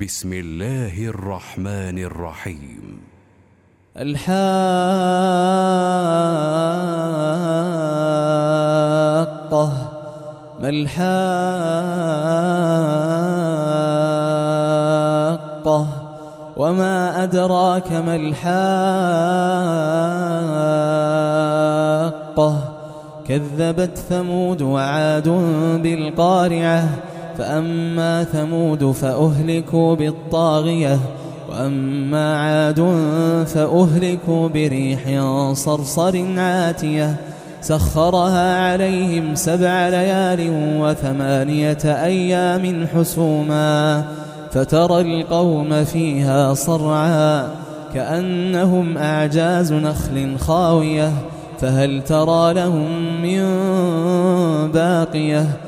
بسم الله الرحمن الرحيم. الحاقة ما الحاقة؟ وما أدراك ما الحاقة؟ كذبت ثمود وعاد بالقارعة فأما ثمود فأهلكوا بالطاغية وأما عاد فأهلكوا بريح صرصر عاتية. سخرها عليهم سبع ليال وثمانية أيام حسوما. فترى القوم فيها صرعا كأنهم أعجاز نخل خاوية. فهل ترى لهم من باقية؟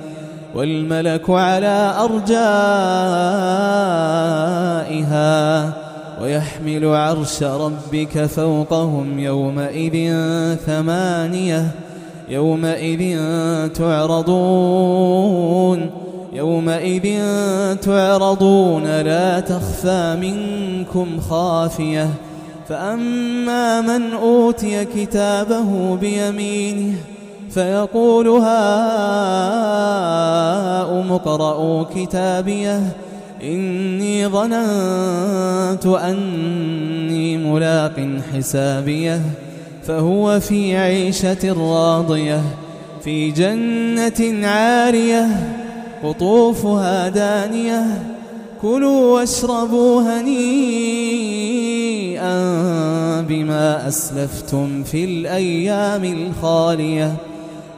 والملك على أرجائها ويحمل عرش ربك فوقهم يومئذ ثمانية يومئذ تعرضون يومئذ تعرضون لا تخفى منكم خافية. فأما من أوتي كتابه بيمينه فيقول هاؤم اقرءوا كتابيه إني ظننت أني ملاق حسابيه فهو في عيشة راضية في جنة عارية قطوفها دانية كلوا واشربوا هنيئا بما أسلفتم في الأيام الخالية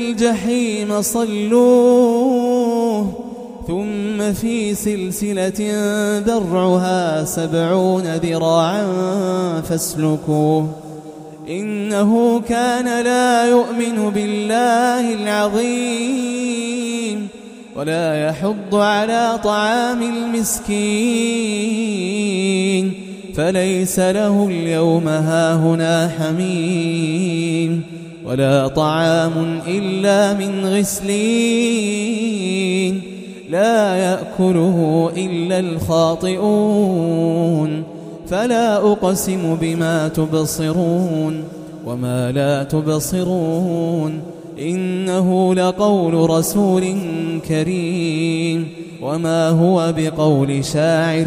الجحيم صلوه ثم في سلسلة ذرعها سبعون ذراعا فاسلكوه إنه كان لا يؤمن بالله العظيم ولا يحض على طعام المسكين فليس له اليوم هاهنا حميم ولا طعام إلا من غسلين لا يأكله إلا الخاطئون فلا أقسم بما تبصرون وما لا تبصرون إنه لقول رسول كريم وما هو بقول شاعر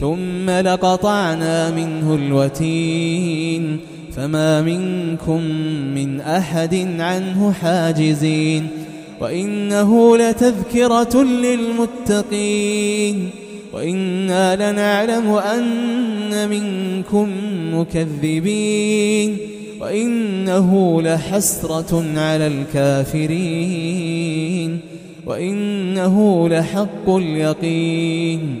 ثم لقطعنا منه الوتين فما منكم من أحد عنه حاجزين وإنه لتذكرة للمتقين وإنا لنعلم أن منكم مكذبين وإنه لحسرة على الكافرين وإنه لحق اليقين